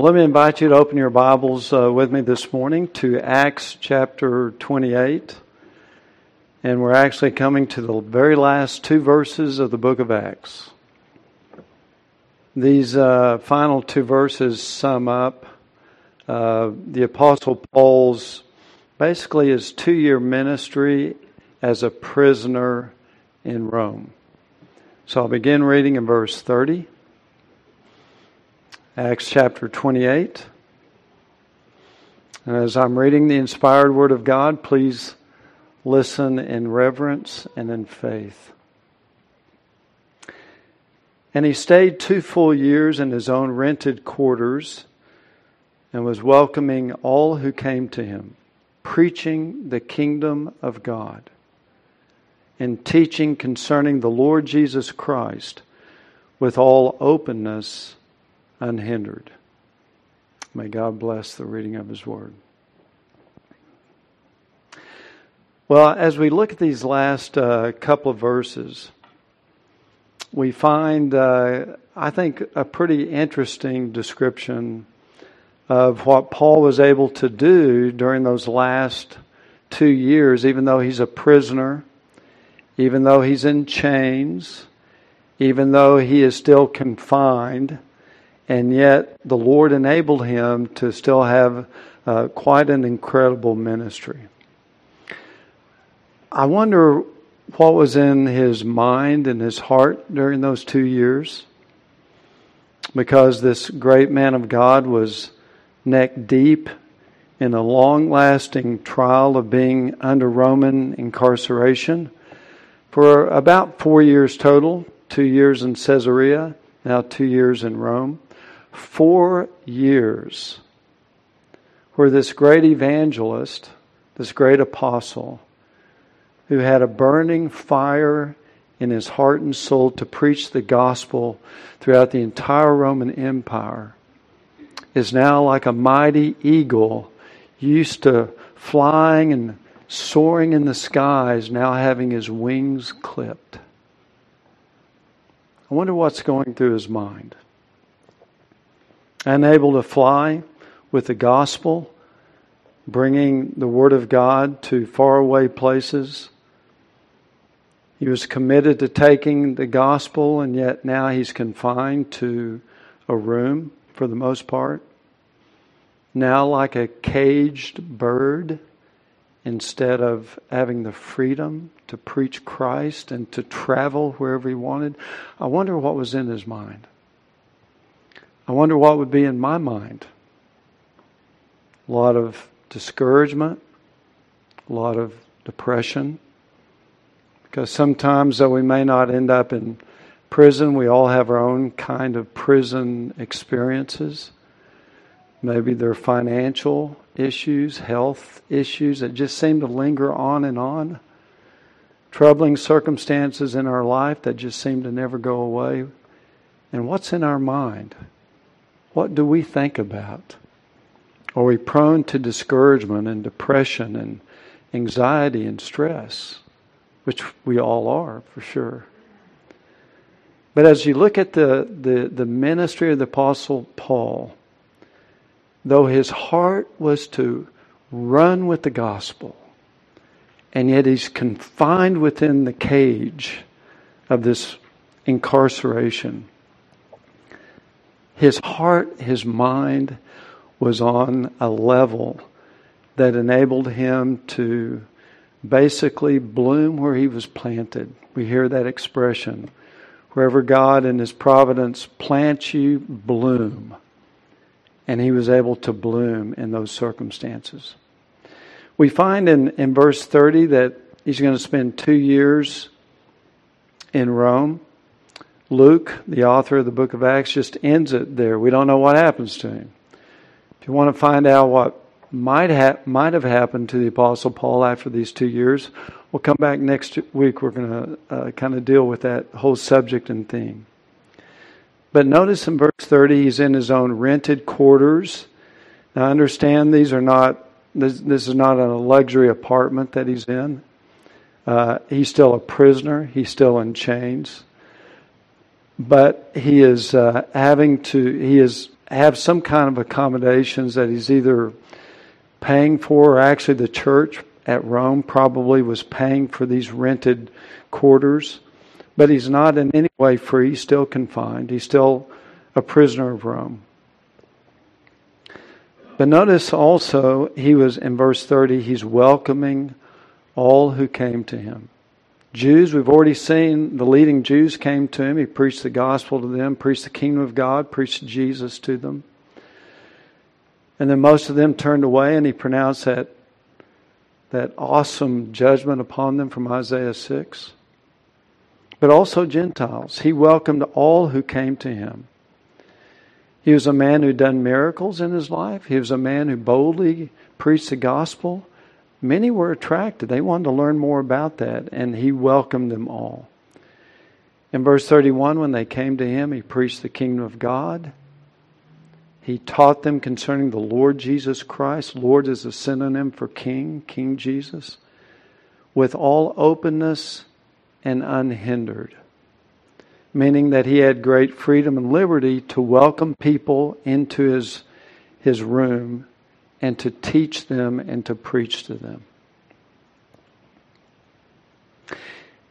Well, let me invite you to open your Bibles uh, with me this morning to Acts chapter 28. And we're actually coming to the very last two verses of the book of Acts. These uh, final two verses sum up uh, the Apostle Paul's basically his two year ministry as a prisoner in Rome. So I'll begin reading in verse 30. Acts chapter 28. And as I'm reading the inspired Word of God, please listen in reverence and in faith. And he stayed two full years in his own rented quarters and was welcoming all who came to him, preaching the kingdom of God and teaching concerning the Lord Jesus Christ with all openness unhindered. May God bless the reading of His Word. Well, as we look at these last uh, couple of verses, we find, uh, I think, a pretty interesting description of what Paul was able to do during those last two years, even though he's a prisoner, even though he's in chains, even though he is still confined and yet the Lord enabled him to still have uh, quite an incredible ministry. I wonder what was in his mind and his heart during those two years, because this great man of God was neck deep in a long lasting trial of being under Roman incarceration. For about four years total two years in Caesarea, now two years in Rome four years where this great evangelist, this great apostle, who had a burning fire in his heart and soul to preach the gospel throughout the entire Roman Empire, is now like a mighty eagle used to flying and soaring in the skies, now having his wings clipped. I wonder what's going through his mind unable to fly with the gospel, bringing the Word of God to faraway places. He was committed to taking the gospel, and yet now he's confined to a room for the most part. Now, like a caged bird, instead of having the freedom to preach Christ and to travel wherever he wanted. I wonder what was in his mind. I wonder what would be in my mind. A lot of discouragement, a lot of depression. Because sometimes, though we may not end up in prison, we all have our own kind of prison experiences. Maybe they're financial issues, health issues that just seem to linger on and on. Troubling circumstances in our life that just seem to never go away. And what's in our mind? What do we think about? Are we prone to discouragement and depression and anxiety and stress? Which we all are, for sure. But as you look at the, the, the ministry of the Apostle Paul, though his heart was to run with the gospel, and yet he's confined within the cage of this incarceration his heart, his mind was on a level that enabled him to basically bloom where he was planted. We hear that expression. Wherever God in his providence plants you, bloom. And he was able to bloom in those circumstances. We find in, in verse 30 that he's going to spend two years in Rome. Luke, the author of the book of Acts, just ends it there. We don't know what happens to him. If you want to find out what might ha- might have happened to the Apostle Paul after these two years, we'll come back next week. We're going to uh, kind of deal with that whole subject and theme. But notice in verse 30, he's in his own rented quarters. Now, understand these are not, this, this is not a luxury apartment that he's in. Uh, he's still a prisoner, he's still in chains but he is uh, having to he is have some kind of accommodations that he's either paying for, or actually the church at Rome probably was paying for these rented quarters. But he's not in any way free, still confined, he's still a prisoner of Rome. But notice also, he was in verse 30, he's welcoming all who came to him. Jews, we've already seen the leading Jews came to him. He preached the gospel to them, preached the kingdom of God, preached Jesus to them. And then most of them turned away, and he pronounced that, that awesome judgment upon them from Isaiah 6. But also Gentiles. He welcomed all who came to him. He was a man who done miracles in his life. He was a man who boldly preached the gospel. Many were attracted. They wanted to learn more about that, and he welcomed them all. In verse 31, when they came to him, he preached the kingdom of God. He taught them concerning the Lord Jesus Christ. Lord is a synonym for King, King Jesus, with all openness and unhindered, meaning that he had great freedom and liberty to welcome people into his, his room and to teach them and to preach to them.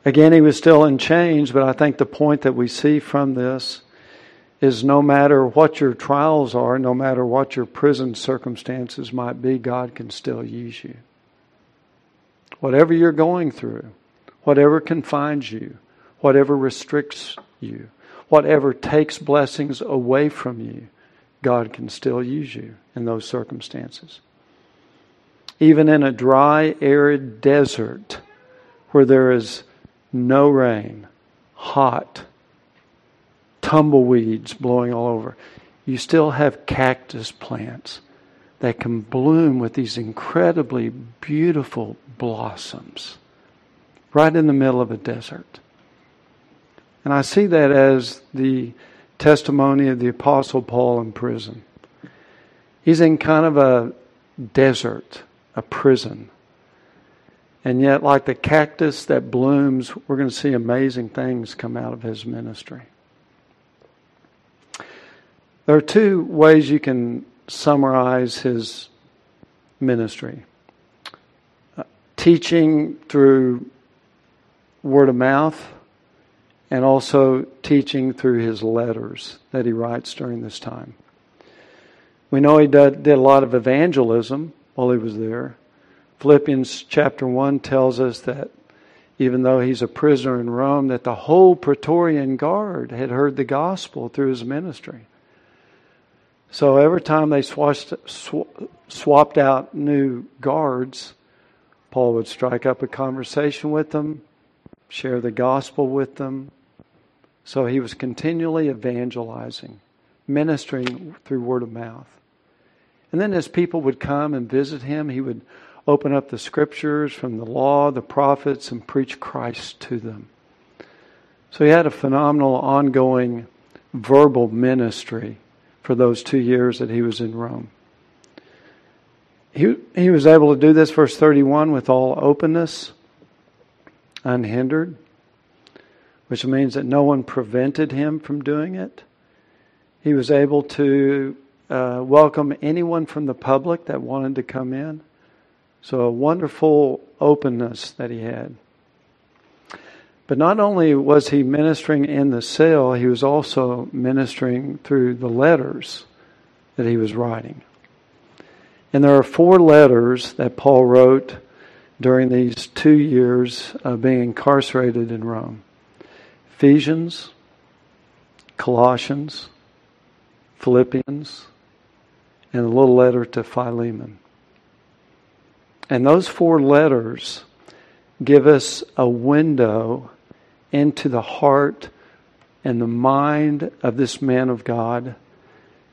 Again, he was still in chains, but I think the point that we see from this is no matter what your trials are, no matter what your prison circumstances might be, God can still use you. Whatever you're going through, whatever confines you, whatever restricts you, whatever takes blessings away from you, God can still use you in those circumstances. Even in a dry, arid desert where there is no rain, hot, tumbleweeds blowing all over, you still have cactus plants that can bloom with these incredibly beautiful blossoms right in the middle of a desert. And I see that as the testimony of the Apostle Paul in prison. He's in kind of a desert, a prison. And yet, like the cactus that blooms, we're going to see amazing things come out of his ministry. There are two ways you can summarize his ministry uh, teaching through word of mouth and also teaching through his letters that he writes during this time. We know he did, did a lot of evangelism while he was there. Philippians chapter 1 tells us that even though he's a prisoner in Rome, that the whole Praetorian Guard had heard the gospel through his ministry. So every time they swashed, sw- swapped out new guards, Paul would strike up a conversation with them, share the gospel with them, so he was continually evangelizing, ministering through word of mouth. And then as people would come and visit him, he would open up the scriptures from the law, the prophets, and preach Christ to them. So he had a phenomenal ongoing verbal ministry for those two years that he was in Rome. He, he was able to do this, verse 31, with all openness, unhindered which means that no one prevented him from doing it. He was able to uh, welcome anyone from the public that wanted to come in. So, a wonderful openness that he had. But not only was he ministering in the cell, he was also ministering through the letters that he was writing. And there are four letters that Paul wrote during these two years of being incarcerated in Rome. Ephesians, Colossians, Philippians, and a little letter to Philemon. And those four letters give us a window into the heart and the mind of this man of God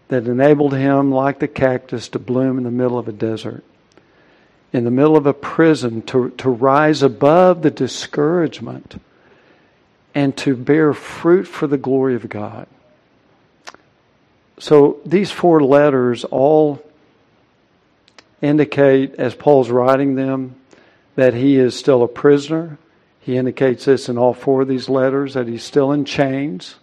that enabled him, like the cactus, to bloom in the middle of a desert, in the middle of a prison, to, to rise above the discouragement and to bear fruit for the glory of God. So these four letters all indicate, as Paul's writing them, that he is still a prisoner. He indicates this in all four of these letters that he's still in chains.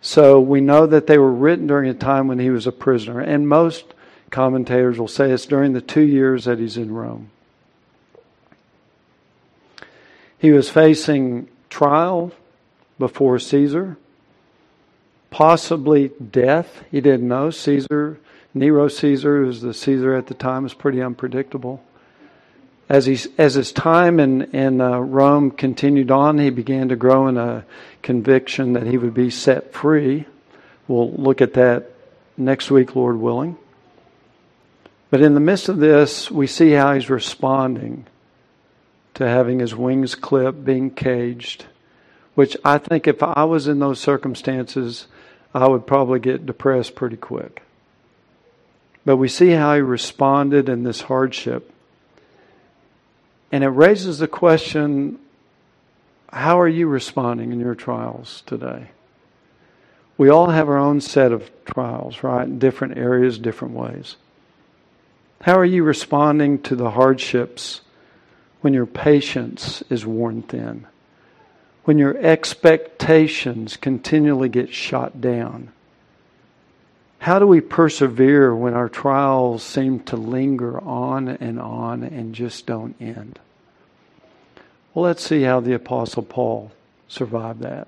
So we know that they were written during a time when he was a prisoner. And most commentators will say it's during the two years that he's in Rome. He was facing trial before Caesar, possibly death. He didn't know. Caesar, Nero Caesar, who was the Caesar at the time, was pretty unpredictable. As, he, as his time in, in uh, Rome continued on, he began to grow in a conviction that he would be set free. We'll look at that next week, Lord willing. But in the midst of this, we see how he's responding to having his wings clipped, being caged, which I think if I was in those circumstances, I would probably get depressed pretty quick. But we see how he responded in this hardship. And it raises the question how are you responding in your trials today? We all have our own set of trials, right? In different areas, different ways. How are you responding to the hardships when your patience is worn thin? When your expectations continually get shot down? How do we persevere when our trials seem to linger on and on and just don't end? Well, let's see how the Apostle Paul survived that.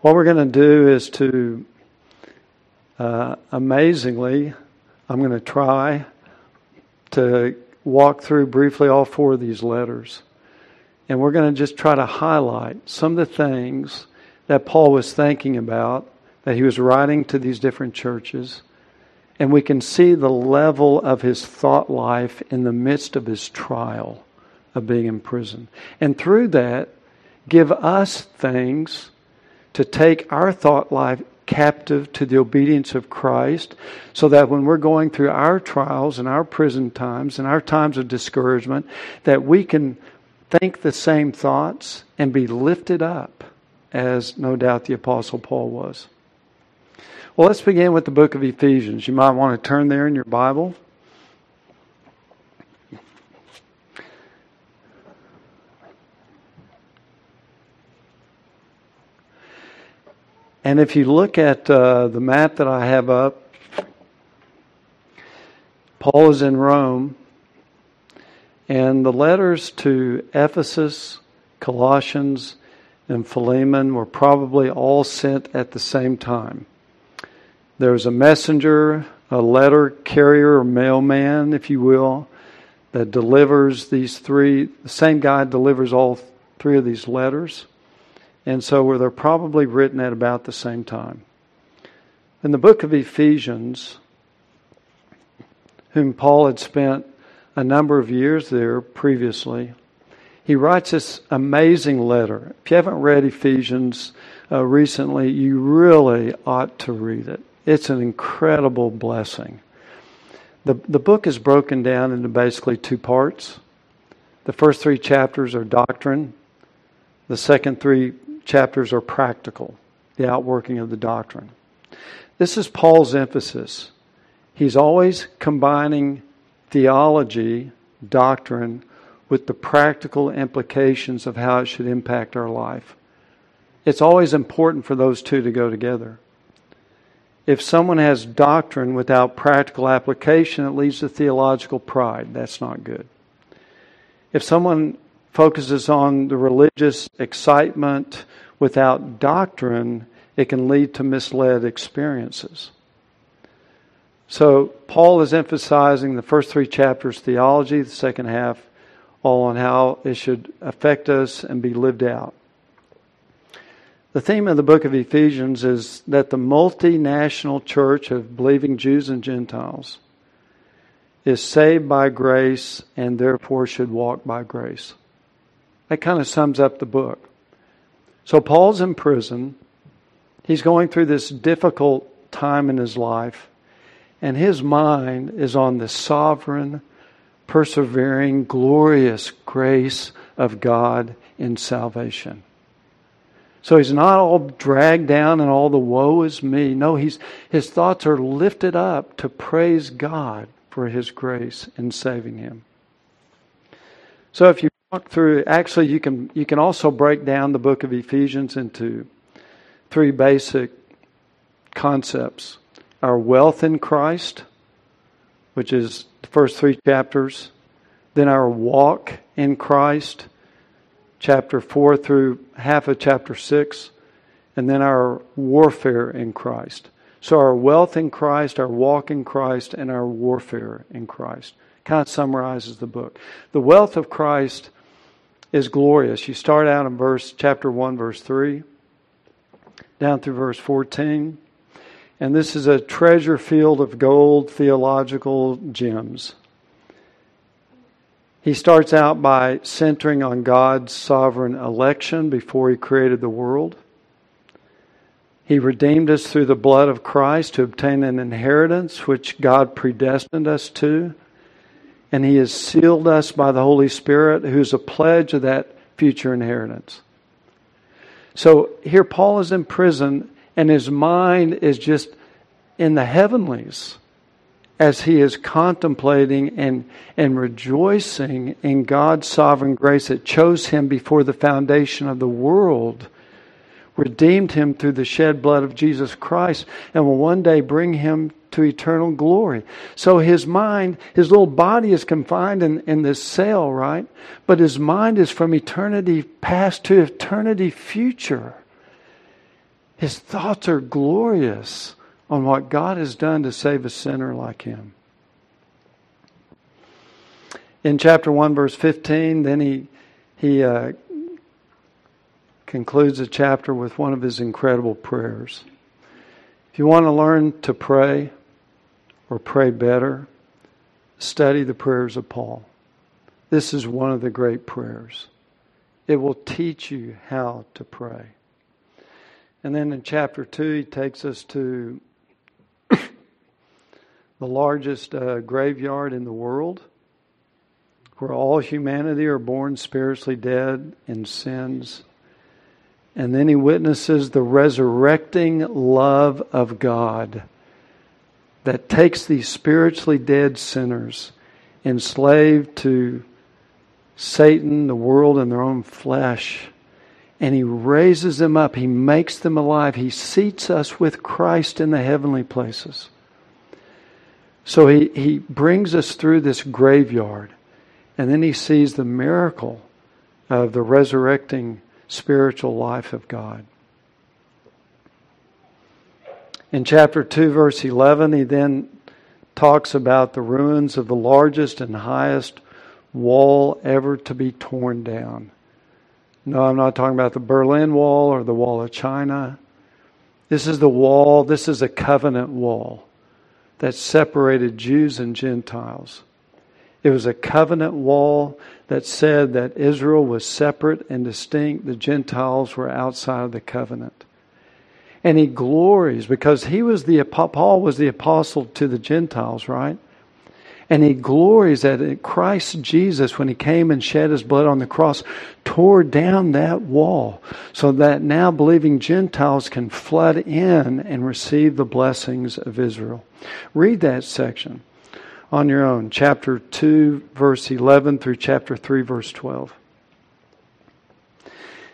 What we're going to do is to, uh, amazingly, I'm going to try to walk through briefly all four of these letters. And we're going to just try to highlight some of the things that Paul was thinking about, that he was writing to these different churches. And we can see the level of his thought life in the midst of his trial of being in prison. And through that, give us things to take our thought life captive to the obedience of Christ, so that when we're going through our trials and our prison times and our times of discouragement, that we can think the same thoughts and be lifted up, as no doubt the Apostle Paul was. Well, let's begin with the book of Ephesians. You might want to turn there in your Bible. And if you look at uh, the map that I have up, Paul is in Rome, and the letters to Ephesus, Colossians, and Philemon were probably all sent at the same time. There was a messenger, a letter carrier or mailman, if you will, that delivers these three. The same guy delivers all three of these letters. And so they're probably written at about the same time. In the book of Ephesians, whom Paul had spent a number of years there previously, he writes this amazing letter. If you haven't read Ephesians uh, recently, you really ought to read it. It's an incredible blessing. The, the book is broken down into basically two parts. The first three chapters are doctrine, the second three chapters are practical, the outworking of the doctrine. This is Paul's emphasis. He's always combining theology, doctrine, with the practical implications of how it should impact our life. It's always important for those two to go together. If someone has doctrine without practical application, it leads to theological pride. That's not good. If someone focuses on the religious excitement without doctrine, it can lead to misled experiences. So, Paul is emphasizing the first three chapters theology, the second half all on how it should affect us and be lived out. The theme of the book of Ephesians is that the multinational church of believing Jews and Gentiles is saved by grace and therefore should walk by grace. That kind of sums up the book. So Paul's in prison. He's going through this difficult time in his life, and his mind is on the sovereign, persevering, glorious grace of God in salvation. So he's not all dragged down and all the woe is me. No, he's, his thoughts are lifted up to praise God for his grace in saving him. So if you walk through actually you can you can also break down the book of Ephesians into three basic concepts our wealth in Christ, which is the first three chapters, then our walk in Christ, chapter 4 through half of chapter 6, and then our warfare in Christ. So, our wealth in Christ, our walk in Christ, and our warfare in Christ kind of summarizes the book. The wealth of Christ is glorious. You start out in verse chapter 1 verse 3 down through verse 14. And this is a treasure field of gold theological gems. He starts out by centering on God's sovereign election before he created the world. He redeemed us through the blood of Christ to obtain an inheritance which God predestined us to and He has sealed us by the Holy Spirit, who's a pledge of that future inheritance. So here Paul is in prison, and his mind is just in the heavenlies as he is contemplating and, and rejoicing in God's sovereign grace that chose him before the foundation of the world, redeemed him through the shed blood of Jesus Christ, and will one day bring him to eternal glory. So his mind, his little body is confined in, in this cell, right? But his mind is from eternity past to eternity future. His thoughts are glorious on what God has done to save a sinner like him. In chapter 1, verse 15, then he, he uh, concludes the chapter with one of his incredible prayers. If you want to learn to pray, or pray better, study the prayers of Paul. This is one of the great prayers. It will teach you how to pray. And then in chapter 2, he takes us to the largest uh, graveyard in the world where all humanity are born spiritually dead in sins. And then he witnesses the resurrecting love of God that takes these spiritually dead sinners, enslaved to Satan, the world, and their own flesh, and He raises them up. He makes them alive. He seats us with Christ in the heavenly places. So He, he brings us through this graveyard, and then He sees the miracle of the resurrecting spiritual life of God. In chapter 2, verse 11, he then talks about the ruins of the largest and highest wall ever to be torn down. No, I'm not talking about the Berlin Wall or the Wall of China. This is the wall, this is a covenant wall that separated Jews and Gentiles. It was a covenant wall that said that Israel was separate and distinct, the Gentiles were outside of the covenant and he glories because he was the Paul was the apostle to the Gentiles, right? And he glories that Christ Jesus, when he came and shed his blood on the cross, tore down that wall so that now believing Gentiles can flood in and receive the blessings of Israel. Read that section on your own, chapter 2, verse 11 through chapter 3, verse 12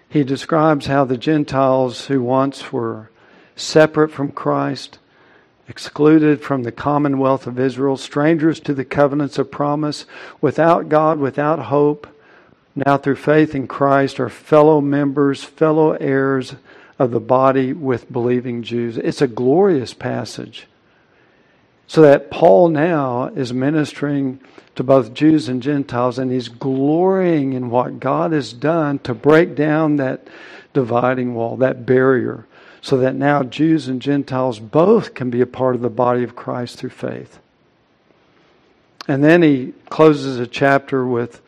he describes how the Gentiles who once were separate from Christ, excluded from the commonwealth of Israel, strangers to the covenants of promise, without God, without hope, now through faith in Christ are fellow members, fellow heirs of the body with believing Jews. It's a glorious passage. So that Paul now is ministering to both Jews and Gentiles, and he's glorying in what God has done to break down that dividing wall, that barrier so that now Jews and Gentiles both can be a part of the body of Christ through faith. And then he closes a chapter with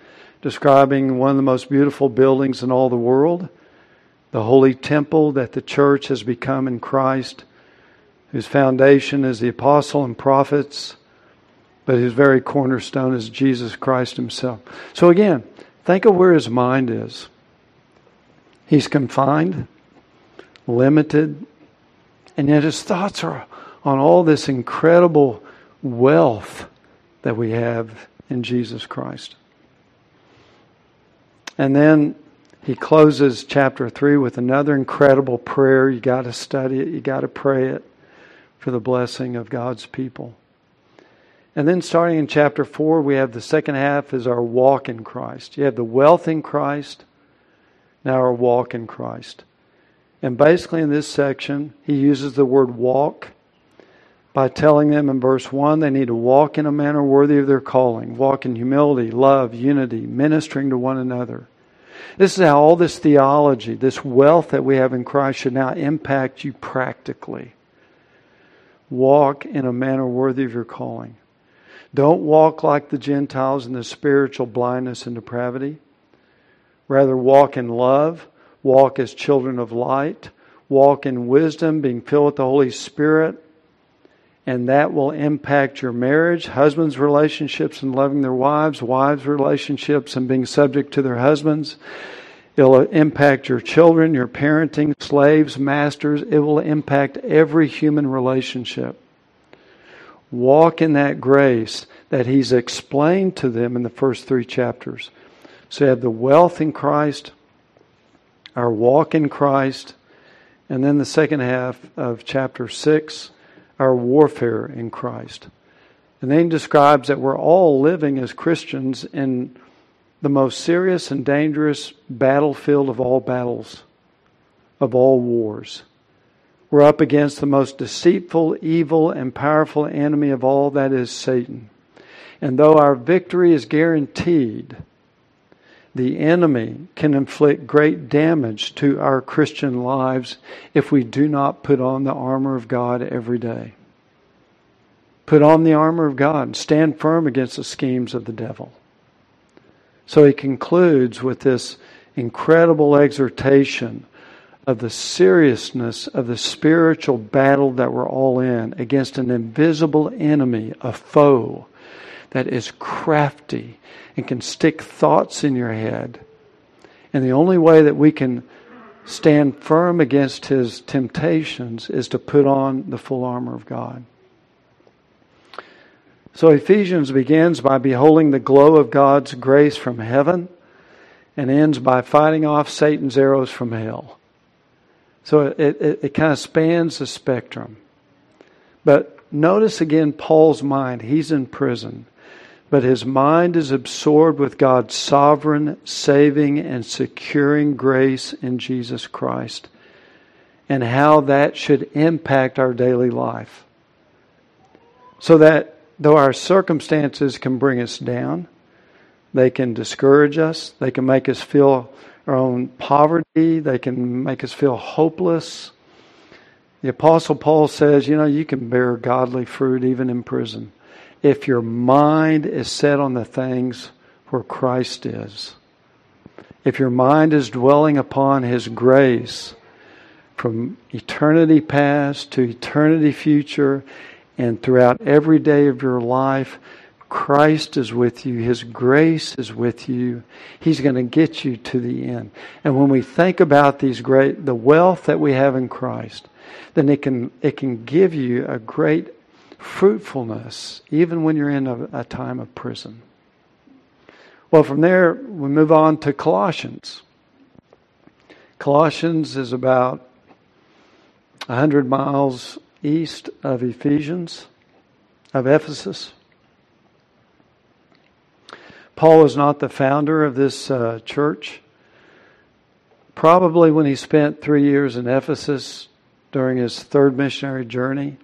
describing one of the most beautiful buildings in all the world, the holy temple that the church has become in Christ, whose foundation is the apostle and prophets, but whose very cornerstone is Jesus Christ himself. So again, think of where his mind is. He's confined limited, and yet his thoughts are on all this incredible wealth that we have in Jesus Christ. And then he closes chapter 3 with another incredible prayer. You got to study it, you got to pray it for the blessing of God's people. And then starting in chapter 4, we have the second half is our walk in Christ. You have the wealth in Christ, now our walk in Christ. And basically in this section, he uses the word walk by telling them in verse 1 they need to walk in a manner worthy of their calling, walk in humility, love, unity, ministering to one another. This is how all this theology, this wealth that we have in Christ should now impact you practically. Walk in a manner worthy of your calling. Don't walk like the Gentiles in the spiritual blindness and depravity. Rather, walk in love, walk as children of light, walk in wisdom, being filled with the Holy Spirit, and that will impact your marriage, husbands' relationships and loving their wives, wives' relationships and being subject to their husbands. It'll impact your children, your parenting, slaves, masters. It will impact every human relationship. Walk in that grace that He's explained to them in the first three chapters. So you have the wealth in Christ, our walk in Christ, and then the second half of chapter 6, our warfare in Christ. And then he describes that we're all living as Christians in the most serious and dangerous battlefield of all battles, of all wars. We're up against the most deceitful, evil, and powerful enemy of all, that is Satan. And though our victory is guaranteed, the enemy can inflict great damage to our Christian lives if we do not put on the armor of God every day. Put on the armor of God and stand firm against the schemes of the devil. So he concludes with this incredible exhortation of the seriousness of the spiritual battle that we're all in against an invisible enemy, a foe that is crafty and can stick thoughts in your head. And the only way that we can stand firm against his temptations is to put on the full armor of God. So Ephesians begins by beholding the glow of God's grace from heaven and ends by fighting off Satan's arrows from hell. So it, it, it kind of spans the spectrum. But notice again Paul's mind. He's in prison. But his mind is absorbed with God's sovereign, saving, and securing grace in Jesus Christ and how that should impact our daily life. So that though our circumstances can bring us down, they can discourage us, they can make us feel our own poverty, they can make us feel hopeless. The Apostle Paul says, you know, you can bear godly fruit even in prison if your mind is set on the things where Christ is. If your mind is dwelling upon His grace from eternity past to eternity future and throughout every day of your life, Christ is with you. His grace is with you. He's going to get you to the end. And when we think about these great, the wealth that we have in Christ, then it can, it can give you a great fruitfulness, even when you're in a, a time of prison. Well, from there, we move on to Colossians. Colossians is about 100 miles east of Ephesians, of Ephesus. Paul was not the founder of this uh, church. Probably when he spent three years in Ephesus during his third missionary journey,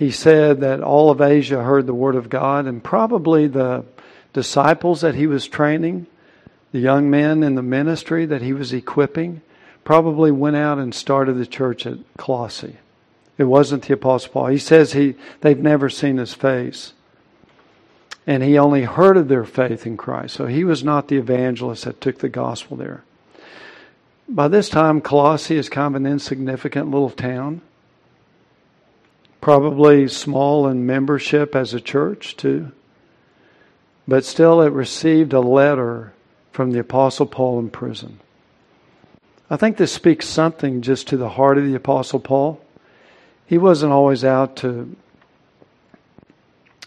he said that all of Asia heard the word of God, and probably the disciples that he was training, the young men in the ministry that he was equipping, probably went out and started the church at Colossae. It wasn't the Apostle Paul. He says he they've never seen his face and he only heard of their faith in Christ. So he was not the evangelist that took the gospel there. By this time, Colossae is kind of an insignificant little town, probably small in membership as a church, too. But still, it received a letter from the Apostle Paul in prison. I think this speaks something just to the heart of the Apostle Paul. He wasn't always out to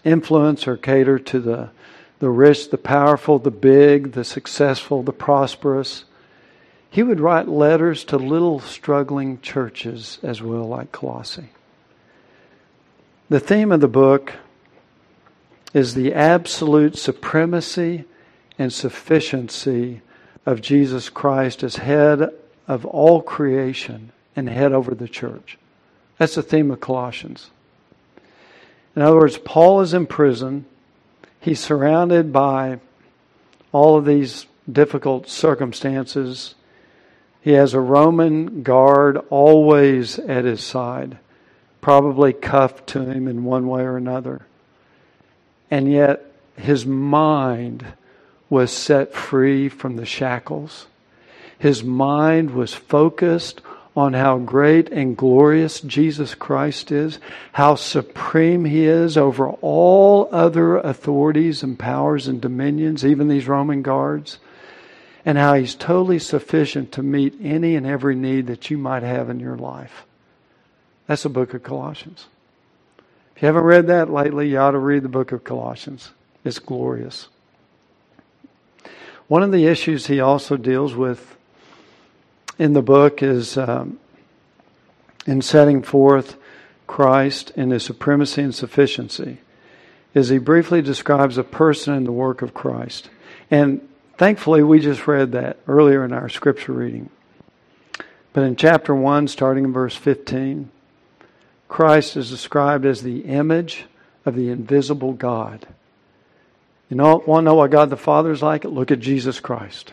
influence or cater to the, the rich, the powerful, the big, the successful, the prosperous. he would write letters to little struggling churches as well, like Colossae. The theme of the book is the absolute supremacy and sufficiency of Jesus Christ as head of all creation and head over the church. That's the theme of Colossians. In other words, Paul is in prison. He's surrounded by all of these difficult circumstances. He has a Roman guard always at his side, probably cuffed to him in one way or another. And yet, his mind was set free from the shackles. His mind was focused on how great and glorious Jesus Christ is, how supreme he is over all other authorities and powers and dominions, even these Roman guards, and how he's totally sufficient to meet any and every need that you might have in your life. That's the book of Colossians. If you haven't read that lately, you ought to read the book of Colossians. It's glorious. One of the issues he also deals with in the book is um, in setting forth Christ in his supremacy and sufficiency is he briefly describes a person in the work of Christ. And thankfully, we just read that earlier in our scripture reading. But in chapter 1, starting in verse 15, Christ is described as the image of the invisible God. You know, want to know what God the Father is like? Look at Jesus Christ.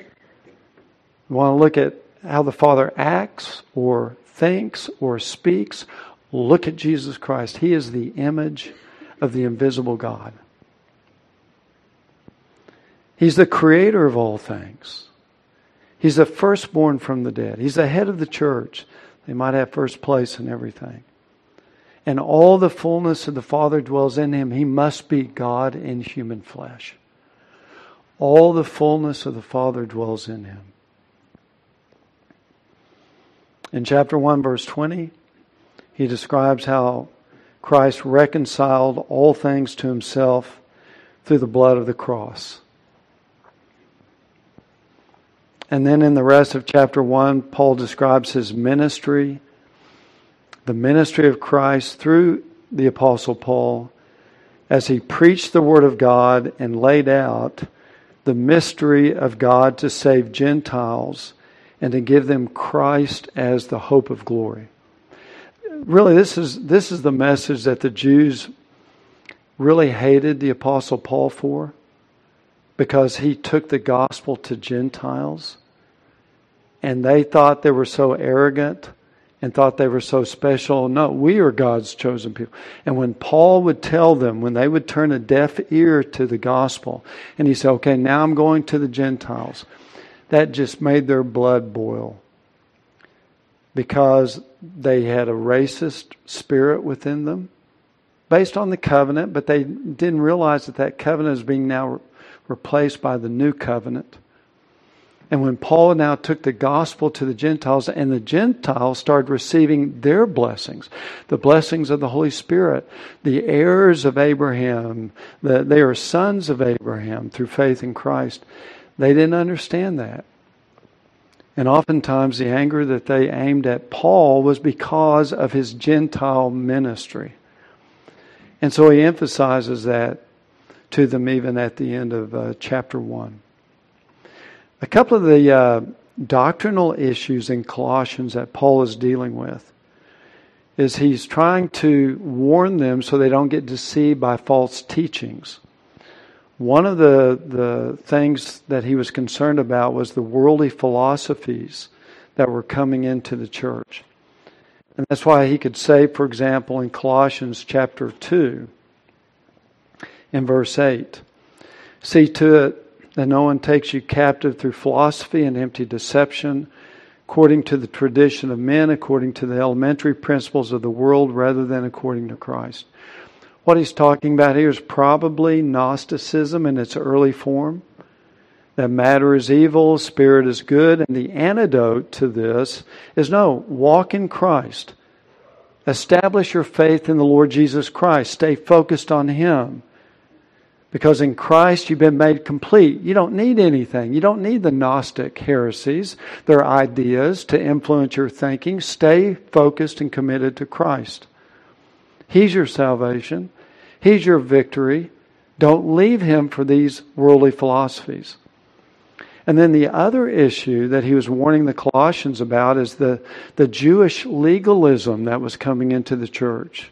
You want to look at how the Father acts or thinks or speaks? Look at Jesus Christ. He is the image of the invisible God. He's the creator of all things. He's the firstborn from the dead. He's the head of the church. They might have first place in everything. And all the fullness of the Father dwells in him. He must be God in human flesh. All the fullness of the Father dwells in him. In chapter 1, verse 20, he describes how Christ reconciled all things to himself through the blood of the cross. And then in the rest of chapter 1, Paul describes his ministry, the ministry of Christ through the Apostle Paul, as he preached the Word of God and laid out the mystery of God to save Gentiles and to give them Christ as the hope of glory. Really, this is, this is the message that the Jews really hated the Apostle Paul for because he took the gospel to Gentiles and they thought they were so arrogant and thought they were so special. No, we are God's chosen people. And when Paul would tell them, when they would turn a deaf ear to the gospel, and he said, okay, now I'm going to the Gentiles that just made their blood boil because they had a racist spirit within them based on the covenant, but they didn't realize that that covenant is being now re- replaced by the new covenant. And when Paul now took the gospel to the Gentiles, and the Gentiles started receiving their blessings, the blessings of the Holy Spirit, the heirs of Abraham, the, they are sons of Abraham through faith in Christ. They didn't understand that. And oftentimes the anger that they aimed at Paul was because of his Gentile ministry. And so he emphasizes that to them even at the end of uh, chapter 1. A couple of the uh, doctrinal issues in Colossians that Paul is dealing with is he's trying to warn them so they don't get deceived by false teachings. One of the, the things that he was concerned about was the worldly philosophies that were coming into the church. And that's why he could say, for example, in Colossians chapter 2, in verse 8, See to it that no one takes you captive through philosophy and empty deception, according to the tradition of men, according to the elementary principles of the world, rather than according to Christ. What he's talking about here is probably Gnosticism in its early form. That matter is evil, spirit is good, and the antidote to this is no, walk in Christ. Establish your faith in the Lord Jesus Christ. Stay focused on Him. Because in Christ you've been made complete. You don't need anything. You don't need the Gnostic heresies, their ideas to influence your thinking. Stay focused and committed to Christ. He's your salvation, He's your victory. Don't leave Him for these worldly philosophies. And then the other issue that he was warning the Colossians about is the, the Jewish legalism that was coming into the church.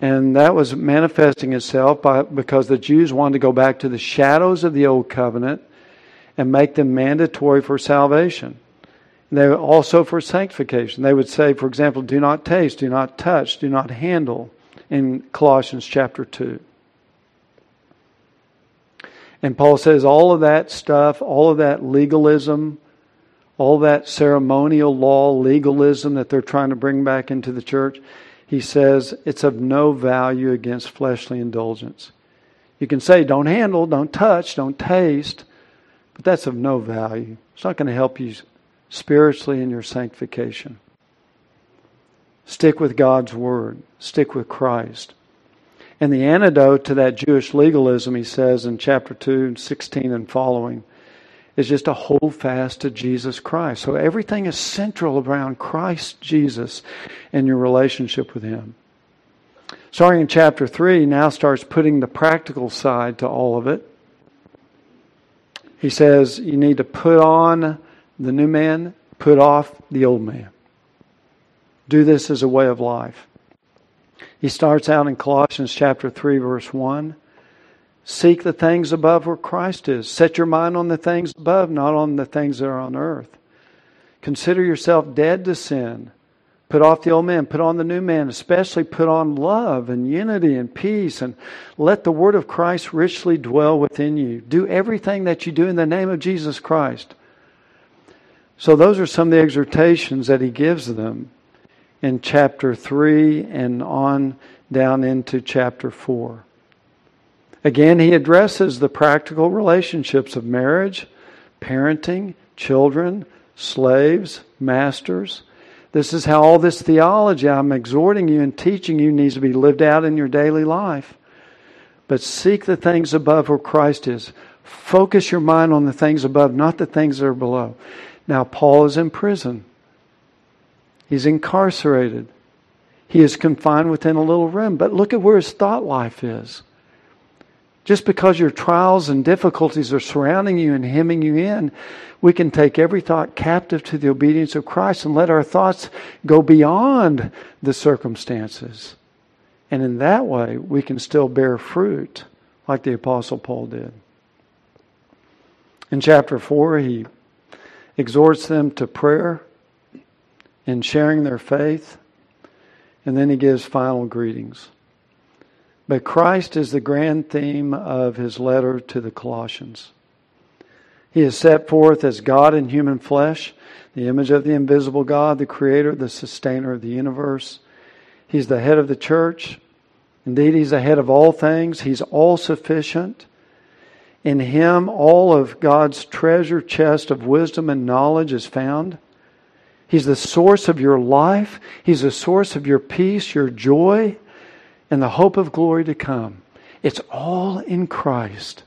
And that was manifesting itself by, because the Jews wanted to go back to the shadows of the old covenant and make them mandatory for salvation. And they were also for sanctification. They would say, for example, do not taste, do not touch, do not handle in Colossians chapter 2. And Paul says all of that stuff, all of that legalism, all that ceremonial law legalism that they're trying to bring back into the church, he says it's of no value against fleshly indulgence. You can say, don't handle, don't touch, don't taste, but that's of no value. It's not going to help you spiritually in your sanctification. Stick with God's Word, stick with Christ. And the antidote to that Jewish legalism, he says in chapter 2, 16 and following, is just to hold fast to Jesus Christ. So everything is central around Christ Jesus and your relationship with Him. Starting in chapter 3, now starts putting the practical side to all of it. He says you need to put on the new man, put off the old man. Do this as a way of life. He starts out in Colossians chapter 3 verse 1. Seek the things above where Christ is. Set your mind on the things above, not on the things that are on earth. Consider yourself dead to sin. Put off the old man, put on the new man, especially put on love and unity and peace, and let the word of Christ richly dwell within you. Do everything that you do in the name of Jesus Christ. So, those are some of the exhortations that he gives them in chapter 3 and on down into chapter 4. Again, he addresses the practical relationships of marriage, parenting, children, slaves, masters. This is how all this theology I'm exhorting you and teaching you needs to be lived out in your daily life. But seek the things above where Christ is. Focus your mind on the things above, not the things that are below. Now, Paul is in prison. He's incarcerated. He is confined within a little room. But look at where his thought life is. Just because your trials and difficulties are surrounding you and hemming you in, we can take every thought captive to the obedience of Christ and let our thoughts go beyond the circumstances. And in that way, we can still bear fruit like the Apostle Paul did. In chapter 4, he exhorts them to prayer in sharing their faith. And then he gives final greetings. But Christ is the grand theme of his letter to the Colossians. He is set forth as God in human flesh, the image of the invisible God, the creator, the sustainer of the universe. He's the head of the church. Indeed, he's the head of all things. He's all sufficient. In him, all of God's treasure chest of wisdom and knowledge is found. He's the source of your life. He's the source of your peace, your joy, and the hope of glory to come. It's all in Christ.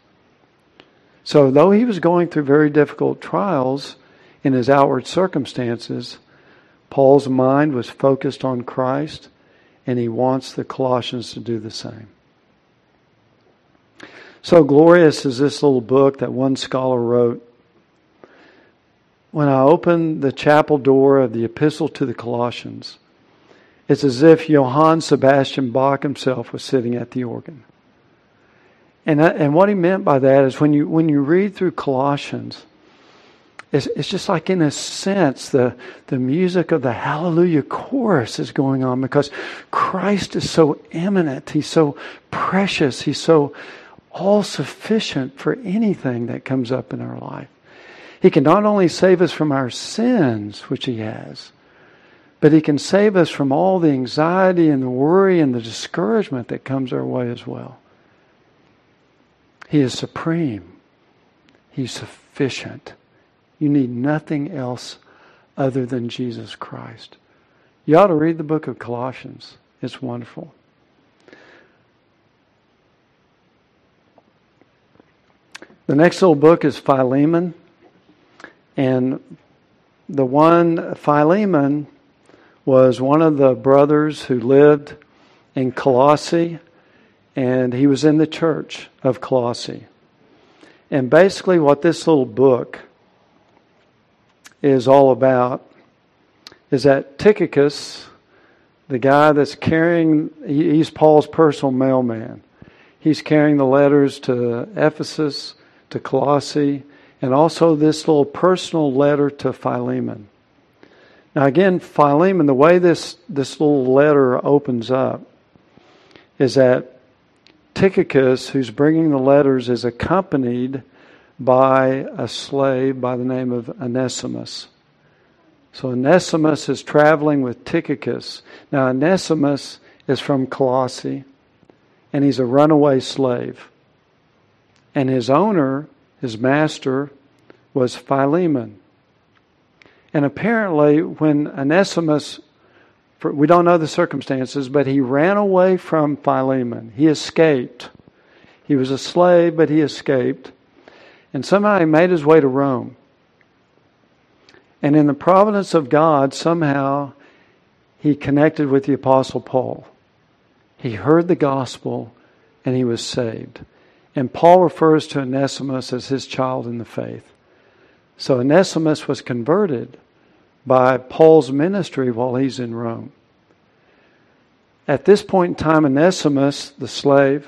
So, though he was going through very difficult trials in his outward circumstances, Paul's mind was focused on Christ, and he wants the Colossians to do the same. So glorious is this little book that one scholar wrote when I opened the chapel door of the Epistle to the Colossians, it's as if Johann Sebastian Bach himself was sitting at the organ. And, and what he meant by that is when you, when you read through Colossians, it's, it's just like, in a sense, the, the music of the Hallelujah chorus is going on because Christ is so eminent. He's so precious. He's so all sufficient for anything that comes up in our life. He can not only save us from our sins, which He has, but He can save us from all the anxiety and the worry and the discouragement that comes our way as well. He is supreme. He's sufficient. You need nothing else other than Jesus Christ. You ought to read the book of Colossians. It's wonderful. The next little book is Philemon. And the one, Philemon, was one of the brothers who lived in Colossae, and he was in the church of Colossae. And basically, what this little book is all about is that Tychicus, the guy that's carrying, he's Paul's personal mailman. He's carrying the letters to Ephesus, to Colossae, and also this little personal letter to Philemon. Now, again, Philemon, the way this, this little letter opens up is that Tychicus, who's bringing the letters, is accompanied by a slave by the name of Onesimus. So Onesimus is traveling with Tychicus. Now, Onesimus is from Colossae, and he's a runaway slave. And his owner, his master, was Philemon. And apparently, when Onesimus, we don't know the circumstances, but he ran away from Philemon. He escaped. He was a slave, but he escaped. And somehow he made his way to Rome. And in the providence of God, somehow he connected with the Apostle Paul. He heard the gospel and he was saved. And Paul refers to Onesimus as his child in the faith. So Onesimus was converted by Paul's ministry while he's in Rome. At this point in time, Onesimus, the slave,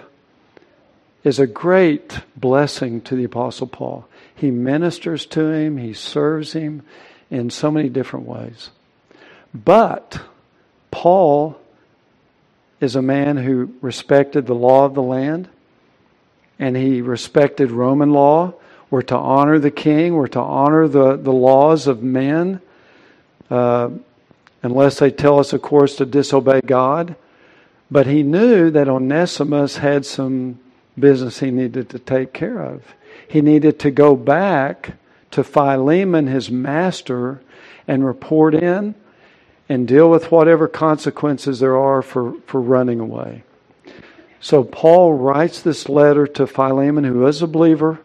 is a great blessing to the Apostle Paul. He ministers to him, he serves him, in so many different ways. But Paul is a man who respected the law of the land and he respected Roman law. We're to honor the king, we're to honor the, the laws of men, uh, unless they tell us, of course, to disobey God. But he knew that Onesimus had some business he needed to take care of. He needed to go back to Philemon, his master, and report in and deal with whatever consequences there are for, for running away. So Paul writes this letter to Philemon, who is a believer,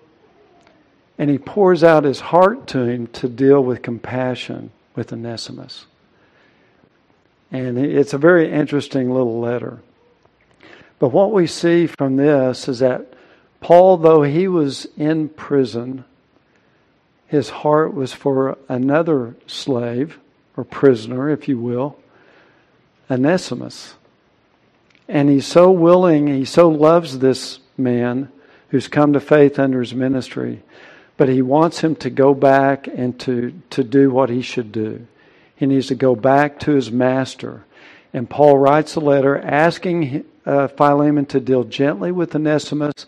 and he pours out his heart to him to deal with compassion with Onesimus. And it's a very interesting little letter. But what we see from this is that Paul, though he was in prison, his heart was for another slave, or prisoner, if you will, Onesimus. And he's so willing, he so loves this man who's come to faith under his ministry, but he wants him to go back and to, to do what he should do. He needs to go back to his master. And Paul writes a letter asking uh, Philemon to deal gently with Onesimus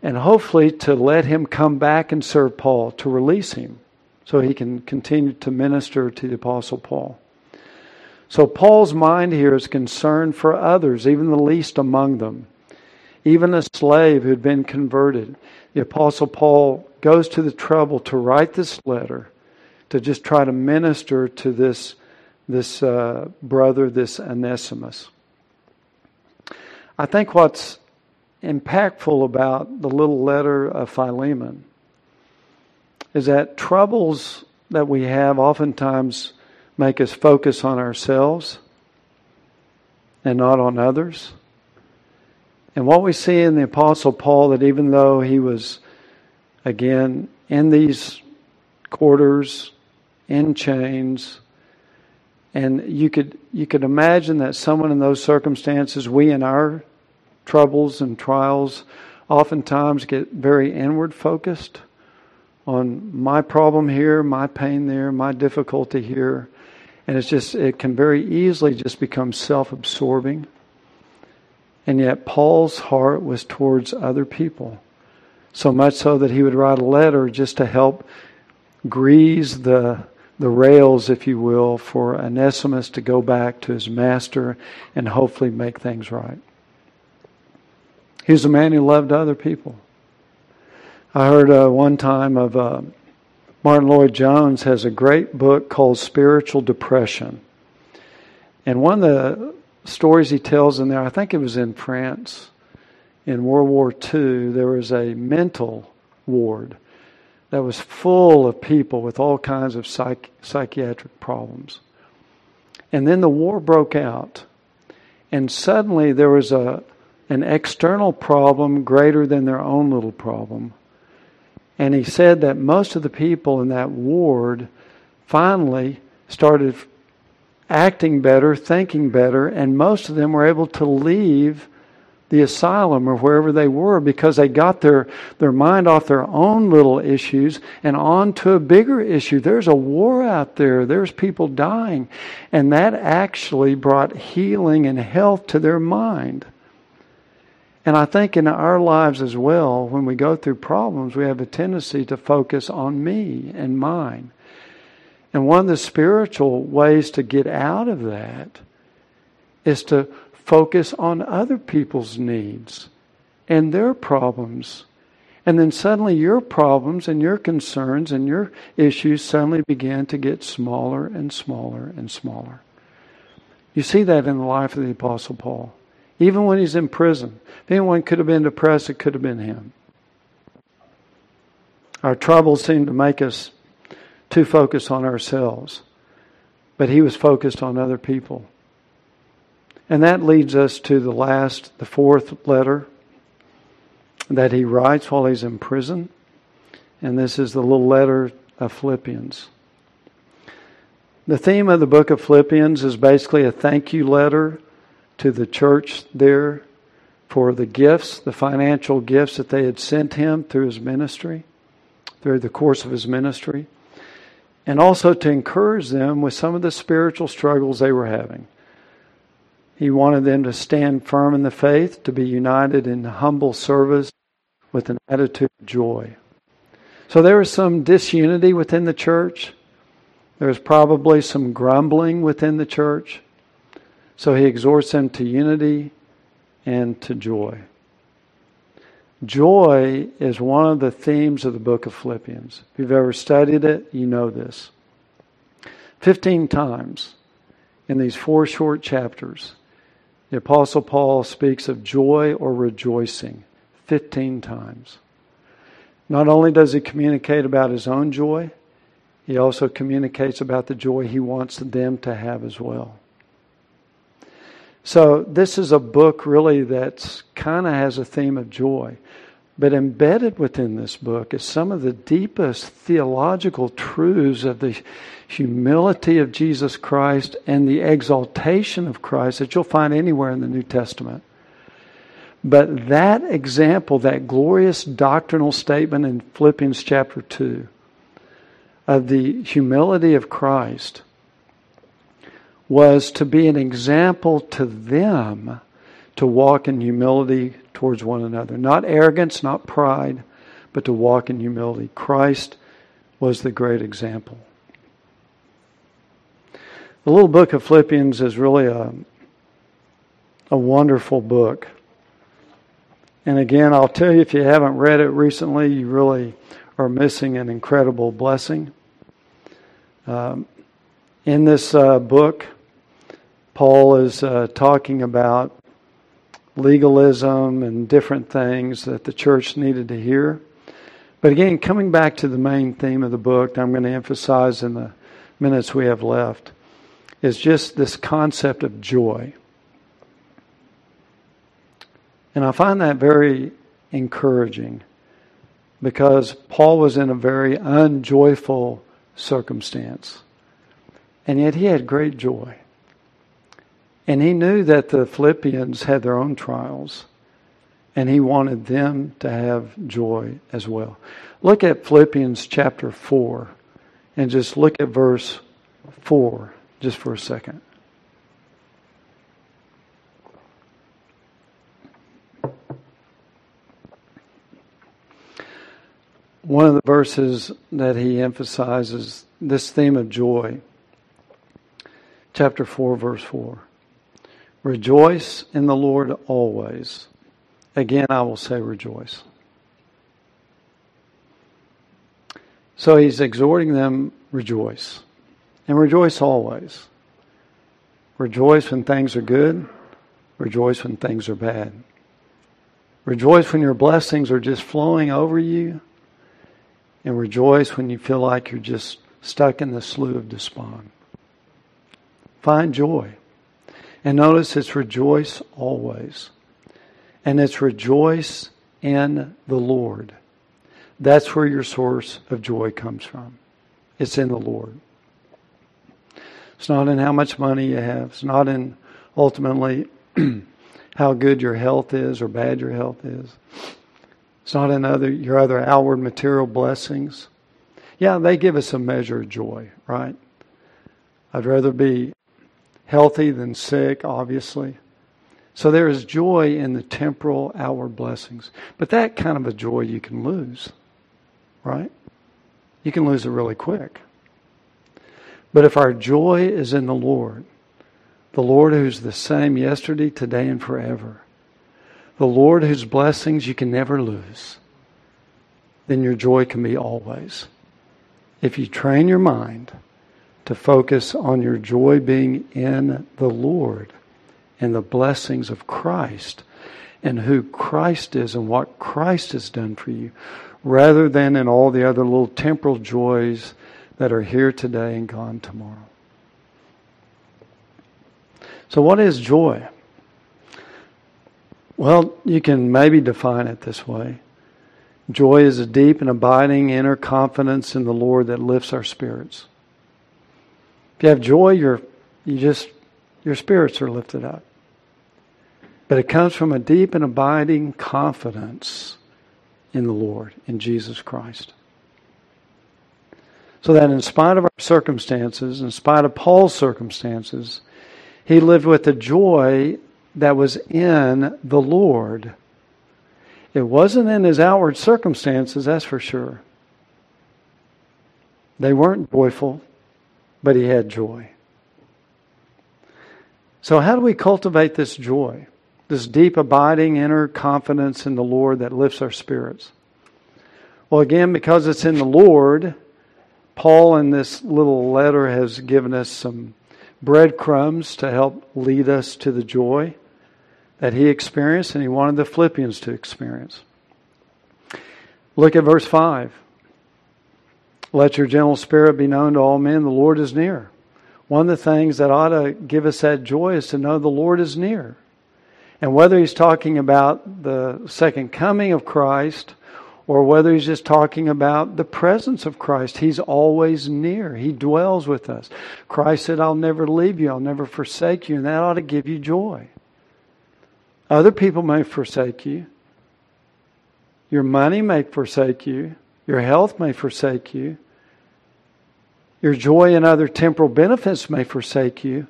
and hopefully to let him come back and serve Paul, to release him so he can continue to minister to the Apostle Paul. So Paul's mind here is concerned for others, even the least among them. Even a slave who had been converted. The Apostle Paul goes to the trouble to write this letter to just try to minister to this, this uh, brother, this Onesimus. I think what's impactful about the little letter of Philemon is that troubles that we have oftentimes make us focus on ourselves and not on others. And what we see in the Apostle Paul, that even though he was, again, in these quarters, in chains, and you could you could imagine that someone in those circumstances, we in our troubles and trials oftentimes get very inward focused on my problem here, my pain there, my difficulty here. And it's just, it can very easily just become self absorbing. And yet, Paul's heart was towards other people. So much so that he would write a letter just to help grease the, the rails, if you will, for Onesimus to go back to his master and hopefully make things right. He was a man who loved other people. I heard uh, one time of uh, Martyn Lloyd-Jones has a great book called Spiritual Depression. And one of the stories he tells in there, I think it was in France in World War II, there was a mental ward that was full of people with all kinds of psych- psychiatric problems. And then the war broke out. And suddenly there was a, an external problem greater than their own little problem. And he said that most of the people in that ward finally started acting better, thinking better, and most of them were able to leave the asylum or wherever they were because they got their, their mind off their own little issues and on to a bigger issue. There's a war out there, there's people dying. And that actually brought healing and health to their mind. And I think in our lives as well, when we go through problems, we have a tendency to focus on me and mine. And one of the spiritual ways to get out of that is to focus on other people's needs and their problems. And then suddenly your problems and your concerns and your issues suddenly begin to get smaller and smaller and smaller. You see that in the life of the Apostle Paul. Even when he's in prison. If anyone could have been depressed, it could have been him. Our troubles seem to make us too focused on ourselves. But he was focused on other people. And that leads us to the last, the fourth letter that he writes while he's in prison. And this is the little letter of Philippians. The theme of the book of Philippians is basically a thank you letter to the church there for the gifts, the financial gifts that they had sent him through his ministry, through the course of his ministry, and also to encourage them with some of the spiritual struggles they were having. He wanted them to stand firm in the faith, to be united in humble service with an attitude of joy. So there was some disunity within the church. There was probably some grumbling within the church. So he exhorts them to unity and to joy. Joy is one of the themes of the book of Philippians. If you've ever studied it, you know this. Fifteen times in these four short chapters, the Apostle Paul speaks of joy or rejoicing 15 times. Not only does he communicate about his own joy, he also communicates about the joy he wants them to have as well. So, this is a book really that kind of has a theme of joy. But embedded within this book is some of the deepest theological truths of the humility of Jesus Christ and the exaltation of Christ that you'll find anywhere in the New Testament. But that example, that glorious doctrinal statement in Philippians chapter 2 of the humility of Christ was to be an example to them to walk in humility towards one another. Not arrogance, not pride, but to walk in humility. Christ was the great example. The little book of Philippians is really a, a wonderful book. And again, I'll tell you, if you haven't read it recently, you really are missing an incredible blessing. Um, in this uh, book, Paul is uh, talking about legalism and different things that the church needed to hear. But again, coming back to the main theme of the book, that I'm going to emphasize in the minutes we have left, is just this concept of joy. And I find that very encouraging because Paul was in a very unjoyful circumstance. And yet he had great joy. And he knew that the Philippians had their own trials, and he wanted them to have joy as well. Look at Philippians chapter 4, and just look at verse 4 just for a second. One of the verses that he emphasizes this theme of joy, chapter 4, verse 4. Rejoice in the Lord always. Again, I will say rejoice. So he's exhorting them, rejoice. And rejoice always. Rejoice when things are good. Rejoice when things are bad. Rejoice when your blessings are just flowing over you. and rejoice when you feel like you're just stuck in the slough of despond. Find joy. And notice it's rejoice always. And it's rejoice in the Lord. That's where your source of joy comes from. It's in the Lord. It's not in how much money you have. It's not in ultimately how good your health is or bad your health is. It's not in other your other outward material blessings. Yeah, they give us a measure of joy, right? I'd rather be healthy than sick, obviously. So there is joy in the temporal outward blessings. But that kind of a joy you can lose, right? You can lose it really quick. But if our joy is in the Lord, the Lord who's the same yesterday, today, and forever, the Lord whose blessings you can never lose, then your joy can be always. If you train your mind to focus on your joy being in the Lord, and the blessings of Christ and who Christ is and what Christ has done for you, rather than in all the other little temporal joys that are here today and gone tomorrow. So, what is joy? Well, you can maybe define it this way Joy is a deep and abiding inner confidence in the Lord that lifts our spirits. If you have joy, you you just your spirits are lifted up. But it comes from a deep and abiding confidence in the Lord, in Jesus Christ. So that in spite of our circumstances, in spite of Paul's circumstances, he lived with a joy that was in the Lord. It wasn't in his outward circumstances, that's for sure. They weren't joyful, but he had joy. So, how do we cultivate this joy? this deep, abiding inner confidence in the Lord that lifts our spirits? Well, again, because it's in the Lord, Paul in this little letter has given us some breadcrumbs to help lead us to the joy that he experienced and he wanted the Philippians to experience. Look at verse 5. Let your gentle spirit be known to all men, the Lord is near. One of the things that ought to give us that joy is to know the Lord is near. And whether he's talking about the second coming of Christ or whether he's just talking about the presence of Christ, he's always near. He dwells with us. Christ said, I'll never leave you, I'll never forsake you, and that ought to give you joy. Other people may forsake you. Your money may forsake you. Your health may forsake you. Your joy and other temporal benefits may forsake you.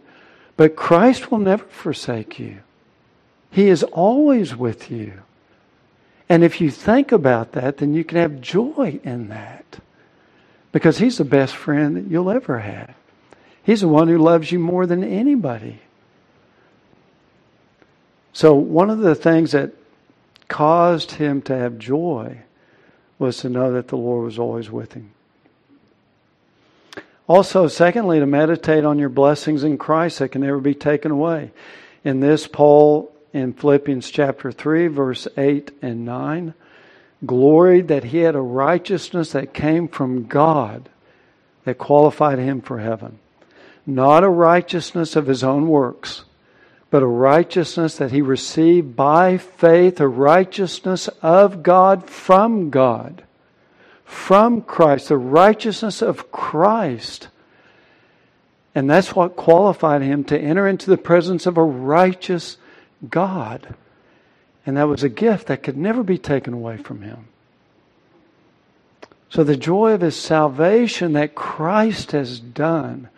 But Christ will never forsake you. He is always with you. And if you think about that, then you can have joy in that. Because He's the best friend that you'll ever have. He's the one who loves you more than anybody. So, one of the things that caused him to have joy was to know that the Lord was always with him. Also, secondly, to meditate on your blessings in Christ that can never be taken away. In this, Paul in Philippians chapter 3, verse 8 and 9, gloried that he had a righteousness that came from God that qualified him for heaven. Not a righteousness of his own works, but a righteousness that he received by faith, a righteousness of God from God, from Christ, the righteousness of Christ. And that's what qualified him to enter into the presence of a righteous God. And that was a gift that could never be taken away from him. So the joy of his salvation that Christ has done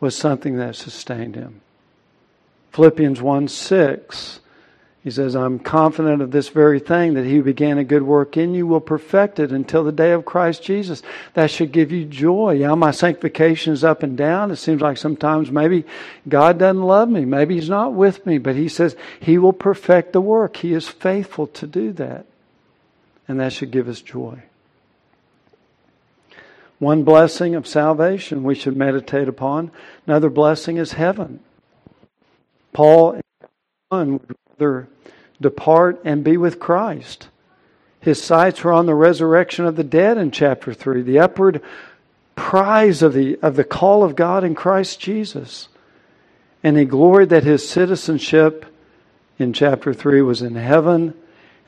was something that sustained him. Philippians 1 6 he says, I'm confident of this very thing, that he who began a good work in you will perfect it until the day of Christ Jesus. That should give you joy. Yeah, my sanctification is up and down. It seems like sometimes maybe God doesn't love me. Maybe he's not with me. But he says he will perfect the work. He is faithful to do that. And that should give us joy. One blessing of salvation we should meditate upon. Another blessing is heaven. Paul would rather depart and be with Christ. His sights were on the resurrection of the dead in chapter 3, the upward prize of the, of the call of God in Christ Jesus. And he gloried that his citizenship in chapter 3 was in heaven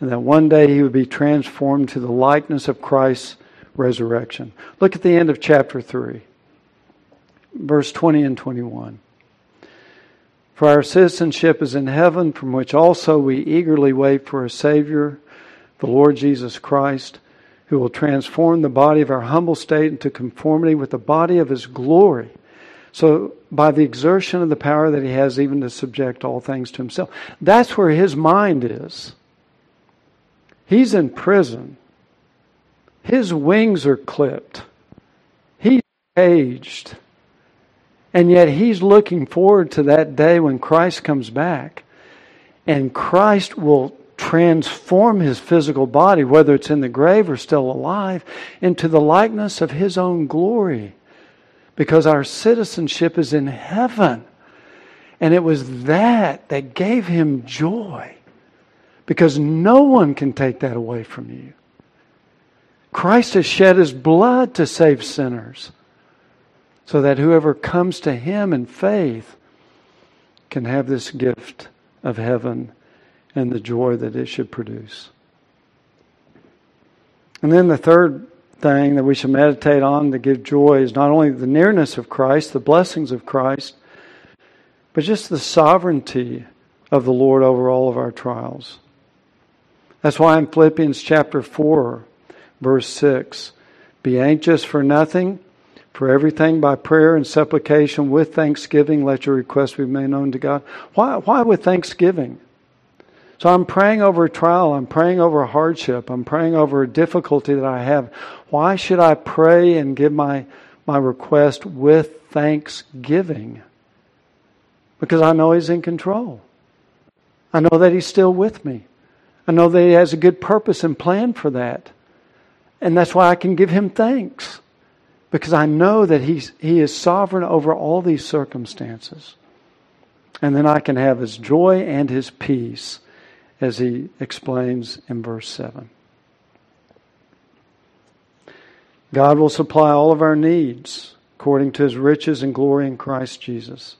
and that one day he would be transformed to the likeness of Christ's resurrection. Look at the end of chapter 3, verse 20 and 21. For our citizenship is in heaven, from which also we eagerly wait for a Savior the Lord Jesus Christ, who will transform the body of our humble state into conformity with the body of his glory. So, by the exertion of the power that he has, even to subject all things to himself. That's where his mind is. He's in prison. His wings are clipped. He's aged. And yet he's looking forward to that day when Christ comes back. And Christ will transform his physical body, whether it's in the grave or still alive, into the likeness of his own glory. Because our citizenship is in heaven. And it was that that gave him joy. Because no one can take that away from you. Christ has shed his blood to save sinners. So that whoever comes to him in faith can have this gift of heaven and the joy that it should produce. And then the third thing that we should meditate on to give joy is not only the nearness of Christ, the blessings of Christ, but just the sovereignty of the Lord over all of our trials. That's why in Philippians chapter 4, verse 6, be anxious for nothing, for everything by prayer and supplication with thanksgiving, let your requests be made known to God. Why, why with thanksgiving? So I'm praying over a trial. I'm praying over a hardship. I'm praying over a difficulty that I have. Why should I pray and give my, my request with thanksgiving? Because I know He's in control. I know that He's still with me. I know that He has a good purpose and plan for that. And that's why I can give Him thanks. Because I know that he's, He is sovereign over all these circumstances. And then I can have His joy and His peace as he explains in verse 7. God will supply all of our needs according to his riches and glory in Christ Jesus.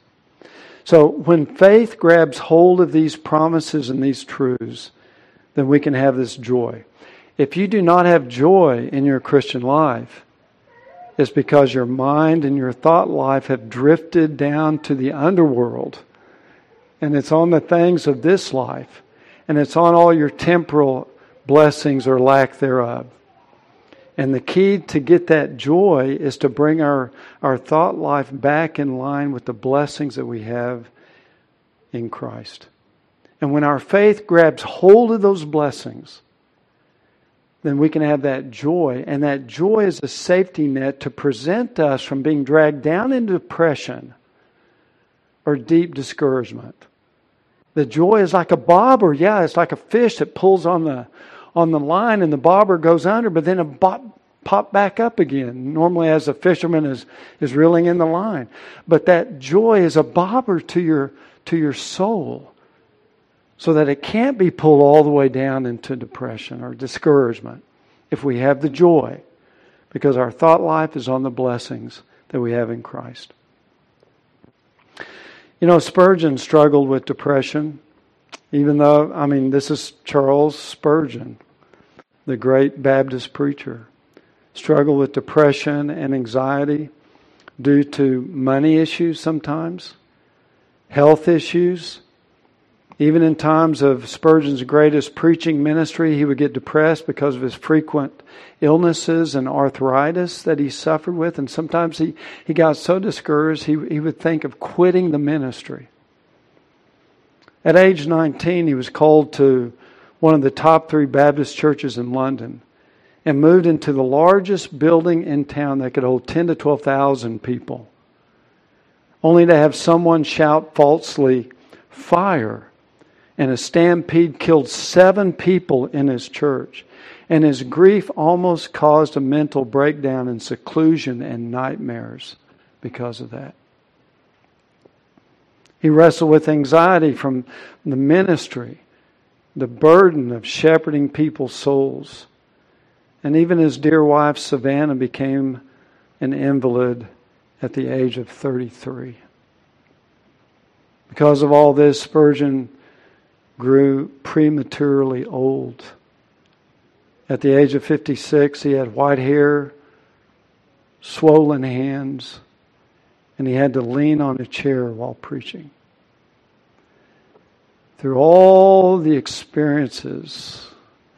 So when faith grabs hold of these promises and these truths, then we can have this joy. If you do not have joy in your Christian life, it's because your mind and your thought life have drifted down to the underworld and it's on the things of this life and it's on all your temporal blessings or lack thereof. And the key to get that joy is to bring our, our thought life back in line with the blessings that we have in Christ. And when our faith grabs hold of those blessings, then we can have that joy. And that joy is a safety net to present us from being dragged down into depression or deep discouragement. The joy is like a bobber. Yeah, it's like a fish that pulls on the on the line and the bobber goes under, but then it pop, pop back up again. Normally, as a fisherman is is reeling in the line, but that joy is a bobber to your to your soul, so that it can't be pulled all the way down into depression or discouragement. If we have the joy, because our thought life is on the blessings that we have in Christ. You know, Spurgeon struggled with depression, even though, I mean, this is Charles Spurgeon, the great Baptist preacher. Struggled with depression and anxiety due to money issues sometimes, health issues, even in times of Spurgeon's greatest preaching ministry, he would get depressed because of his frequent illnesses and arthritis that he suffered with. And sometimes he, he got so discouraged, he, he would think of quitting the ministry. At age 19, he was called to one of the top three Baptist churches in London and moved into the largest building in town that could hold 10 to 12,000 people, only to have someone shout falsely, Fire! And a stampede killed seven people in his church. And his grief almost caused a mental breakdown and seclusion and nightmares because of that. He wrestled with anxiety from the ministry the burden of shepherding people's souls. And even his dear wife, Susannah, became an invalid at the age of 33. Because of all this, Spurgeon grew prematurely old. At the age of 56, he had white hair, swollen hands, and he had to lean on a chair while preaching. Through all the experiences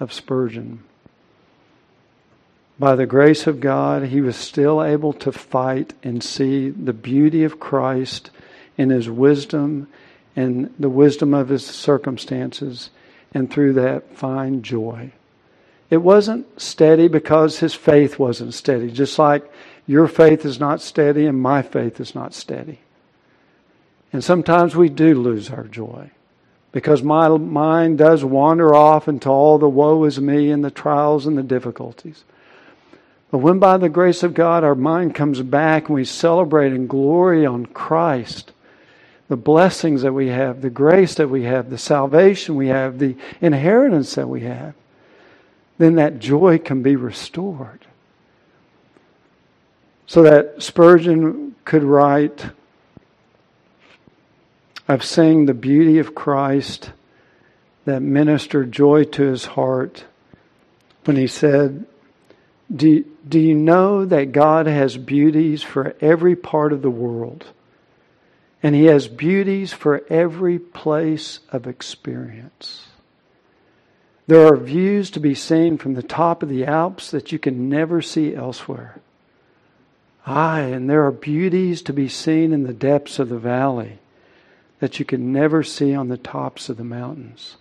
of Spurgeon, by the grace of God, he was still able to fight and see the beauty of Christ in his wisdom and the wisdom of his circumstances, and through that find joy. It wasn't steady because his faith wasn't steady, just like your faith is not steady and my faith is not steady. And sometimes we do lose our joy because my mind does wander off into all the woe is me and the trials and the difficulties. But when by the grace of God our mind comes back and we celebrate and glory on Christ, the blessings that we have, the grace that we have, the salvation we have, the inheritance that we have, then that joy can be restored. So that Spurgeon could write of seeing the beauty of Christ that ministered joy to his heart when he said, do, do you know that God has beauties for every part of the world? And He has beauties for every place of experience. There are views to be seen from the top of the Alps that you can never see elsewhere. Aye, and there are beauties to be seen in the depths of the valley that you can never see on the tops of the mountains.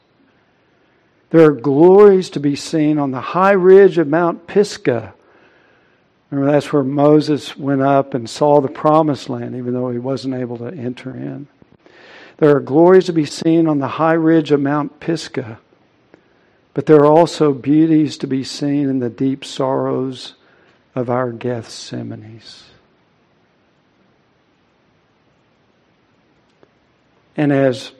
There are glories to be seen on the high ridge of Mount Pisgah. Remember, that's where Moses went up and saw the promised land, even though he wasn't able to enter in. There are glories to be seen on the high ridge of Mount Pisgah, but there are also beauties to be seen in the deep sorrows of our Gethsemanes. And as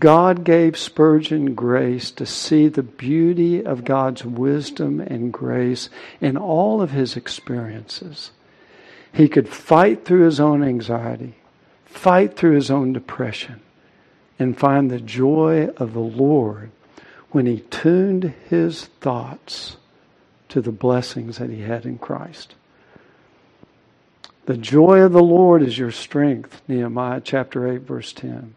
God gave Spurgeon grace to see the beauty of God's wisdom and grace in all of his experiences. He could fight through his own anxiety, fight through his own depression, and find the joy of the Lord when he tuned his thoughts to the blessings that he had in Christ. The joy of the Lord is your strength, Nehemiah chapter 8, verse 10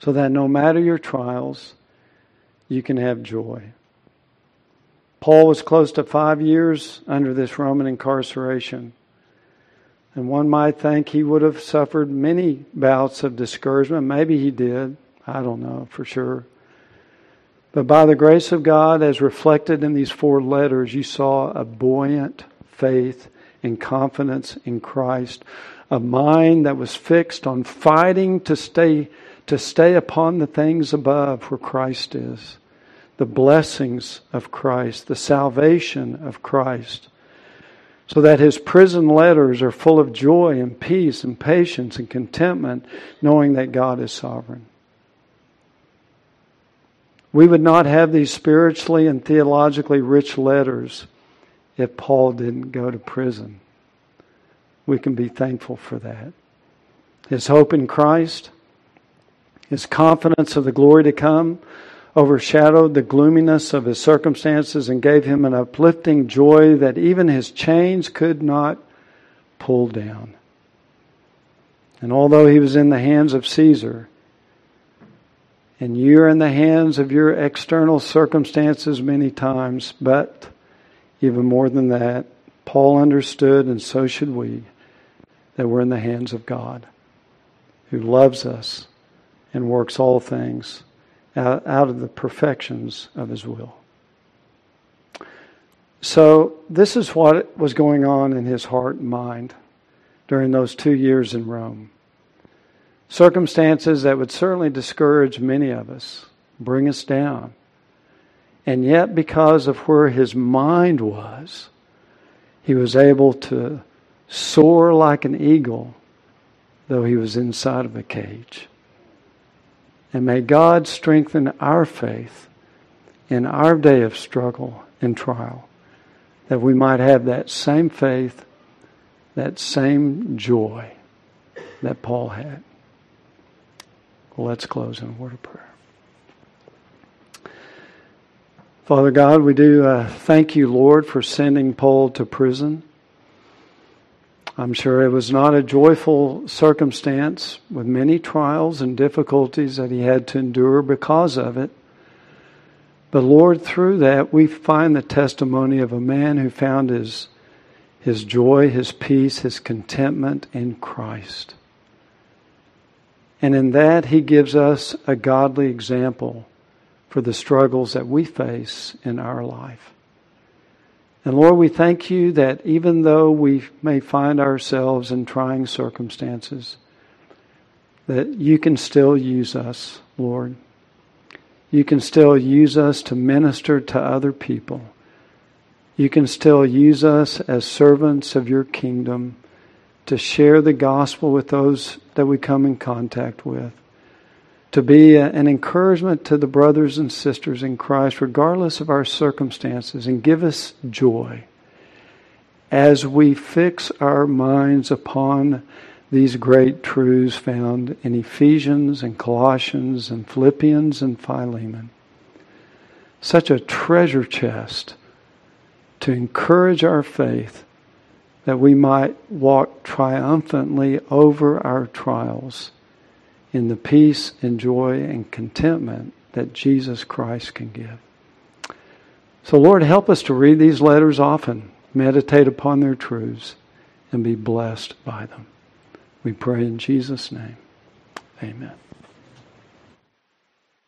so that no matter your trials, you can have joy. Paul was close to five years under this Roman incarceration. And one might think he would have suffered many bouts of discouragement. Maybe he did. I don't know for sure. But by the grace of God, as reflected in these four letters, you saw a buoyant faith and confidence in Christ, a mind that was fixed on fighting to stay to stay upon the things above where Christ is, the blessings of Christ, the salvation of Christ, so that his prison letters are full of joy and peace and patience and contentment, knowing that God is sovereign. We would not have these spiritually and theologically rich letters if Paul didn't go to prison. We can be thankful for that. His hope in Christ his confidence of the glory to come overshadowed the gloominess of his circumstances and gave him an uplifting joy that even his chains could not pull down. And although he was in the hands of Caesar, and you're in the hands of your external circumstances many times, but even more than that, Paul understood, and so should we, that we're in the hands of God, who loves us and works all things out, of the perfections of his will. So, this is what was going on in his heart and mind during those two years in Rome. Circumstances that would certainly discourage many of us, bring us down. And yet, because of where his mind was, he was able to soar like an eagle, though he was inside of a cage. And may God strengthen our faith in our day of struggle and trial, that we might have that same faith, that same joy that Paul had. Well, let's close in a word of prayer. Father God, we do uh, thank you, Lord, for sending Paul to prison. I'm sure it was not a joyful circumstance with many trials and difficulties that he had to endure because of it. But Lord, through that, we find the testimony of a man who found his, his joy, his peace, his contentment in Christ. And in that, he gives us a godly example for the struggles that we face in our life. And Lord, we thank you that even though we may find ourselves in trying circumstances, that you can still use us, Lord. You can still use us to minister to other people. You can still use us as servants of your kingdom to share the gospel with those that we come in contact with to be an encouragement to the brothers and sisters in Christ, regardless of our circumstances, and give us joy as we fix our minds upon these great truths found in Ephesians and Colossians and Philippians and Philemon. Such a treasure chest to encourage our faith that we might walk triumphantly over our trials in the peace and joy and contentment that Jesus Christ can give. So, Lord, help us to read these letters often, meditate upon their truths, and be blessed by them. We pray in Jesus' name. Amen.